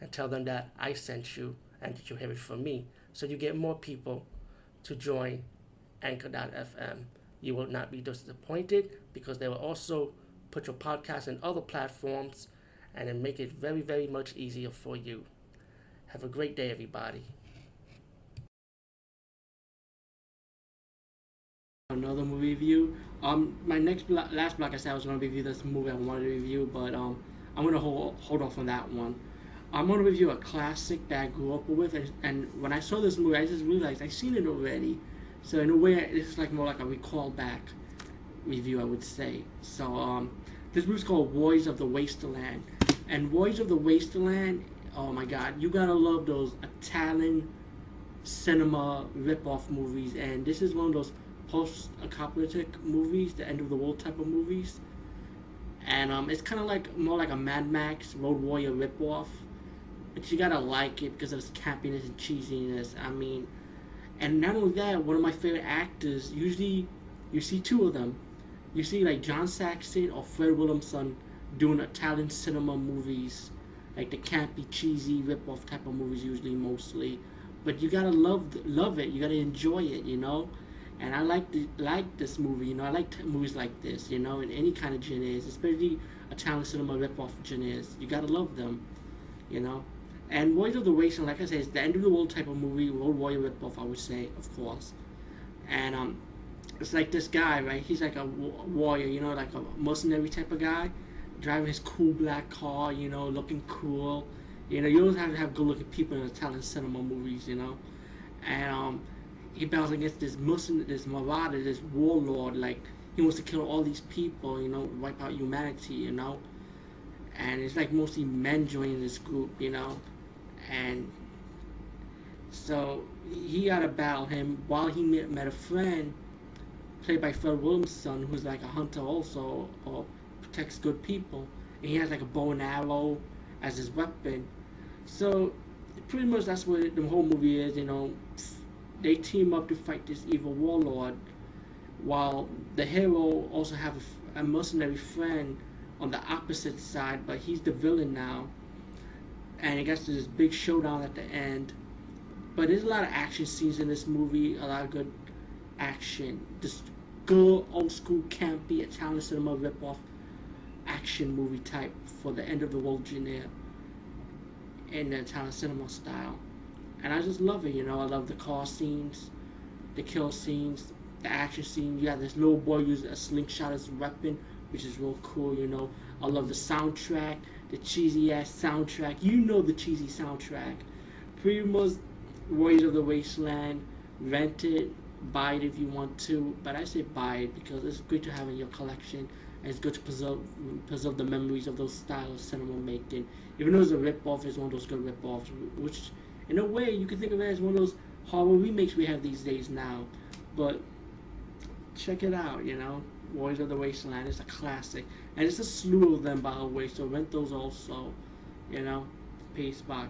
and tell them that I sent you and that you have it from me. So you get more people to join Anchor.fm. You will not be disappointed because they will also put your podcast in other platforms and then make it very, very much easier for you. Have a great day, everybody. Another movie review. Um, my next blo- last block I said I was going to review this movie I wanted to review, but um, I'm going to hold hold off on that one. I'm to review a classic that I grew up with, and, and when I saw this movie, I just realized I've seen it already. So in a way, it's like more like a recall back review, I would say. So um, this movie's called Warriors of the Wasteland, and Warriors of the Wasteland. Oh my God, you gotta love those Italian cinema rip-off movies, and this is one of those post-apocalyptic movies, the end of the world type of movies. And um, it's kind of like more like a Mad Max Road Warrior rip-off, but you gotta like it because of its campiness and cheesiness. I mean, and not only that, one of my favorite actors. Usually, you see two of them. You see like John Saxon or Fred Williamson doing Italian cinema movies, like the campy, cheesy rip-off type of movies. Usually, mostly, but you gotta love love it. You gotta enjoy it. You know. And I like the, like this movie, you know. I like t- movies like this, you know, in any kind of genres, especially Italian cinema rip-off genres. You gotta love them, you know. And Warriors of the Wasteland, like I said, it's the end of the world type of movie, Road Warrior ripoff, I would say, of course. And um, it's like this guy, right? He's like a warrior, you know, like a mercenary type of guy, driving his cool black car, you know, looking cool. You know, you always have to have good-looking people in Italian cinema movies, you know. And um, he battles against this Muslim, this marauder, this warlord. Like he wants to kill all these people, you know, wipe out humanity, you know. And it's like mostly men joining this group, you know and so he got to battle him while he met, met a friend played by Fred Williamson who's like a hunter also or protects good people. And he has like a bow and arrow as his weapon. So pretty much that's what the whole movie is you know. They team up to fight this evil warlord while the hero also have a, a mercenary friend on the opposite side but he's the villain now and it gets to this big showdown at the end. But there's a lot of action scenes in this movie, a lot of good action. This good old school campy Italian cinema ripoff action movie type for the end of the world genre in the Italian cinema style. And I just love it, you know. I love the car scenes, the kill scenes, the action scene. You got this little boy using a slingshot as a weapon, which is real cool, you know. I love the soundtrack the cheesy ass soundtrack. You know the cheesy soundtrack. Much Warriors of the Wasteland. Rent it, buy it if you want to. But I say buy it because it's good to have in your collection. And it's good to preserve preserve the memories of those styles of cinema making. Even though it's a rip off, it's one of those good rip offs, which in a way you can think of it as one of those horror remakes we have these days now. But check it out, you know. Warriors of the Wasteland is a classic. And it's a slew of them, by the way, so rent those also. You know? Peace, bye.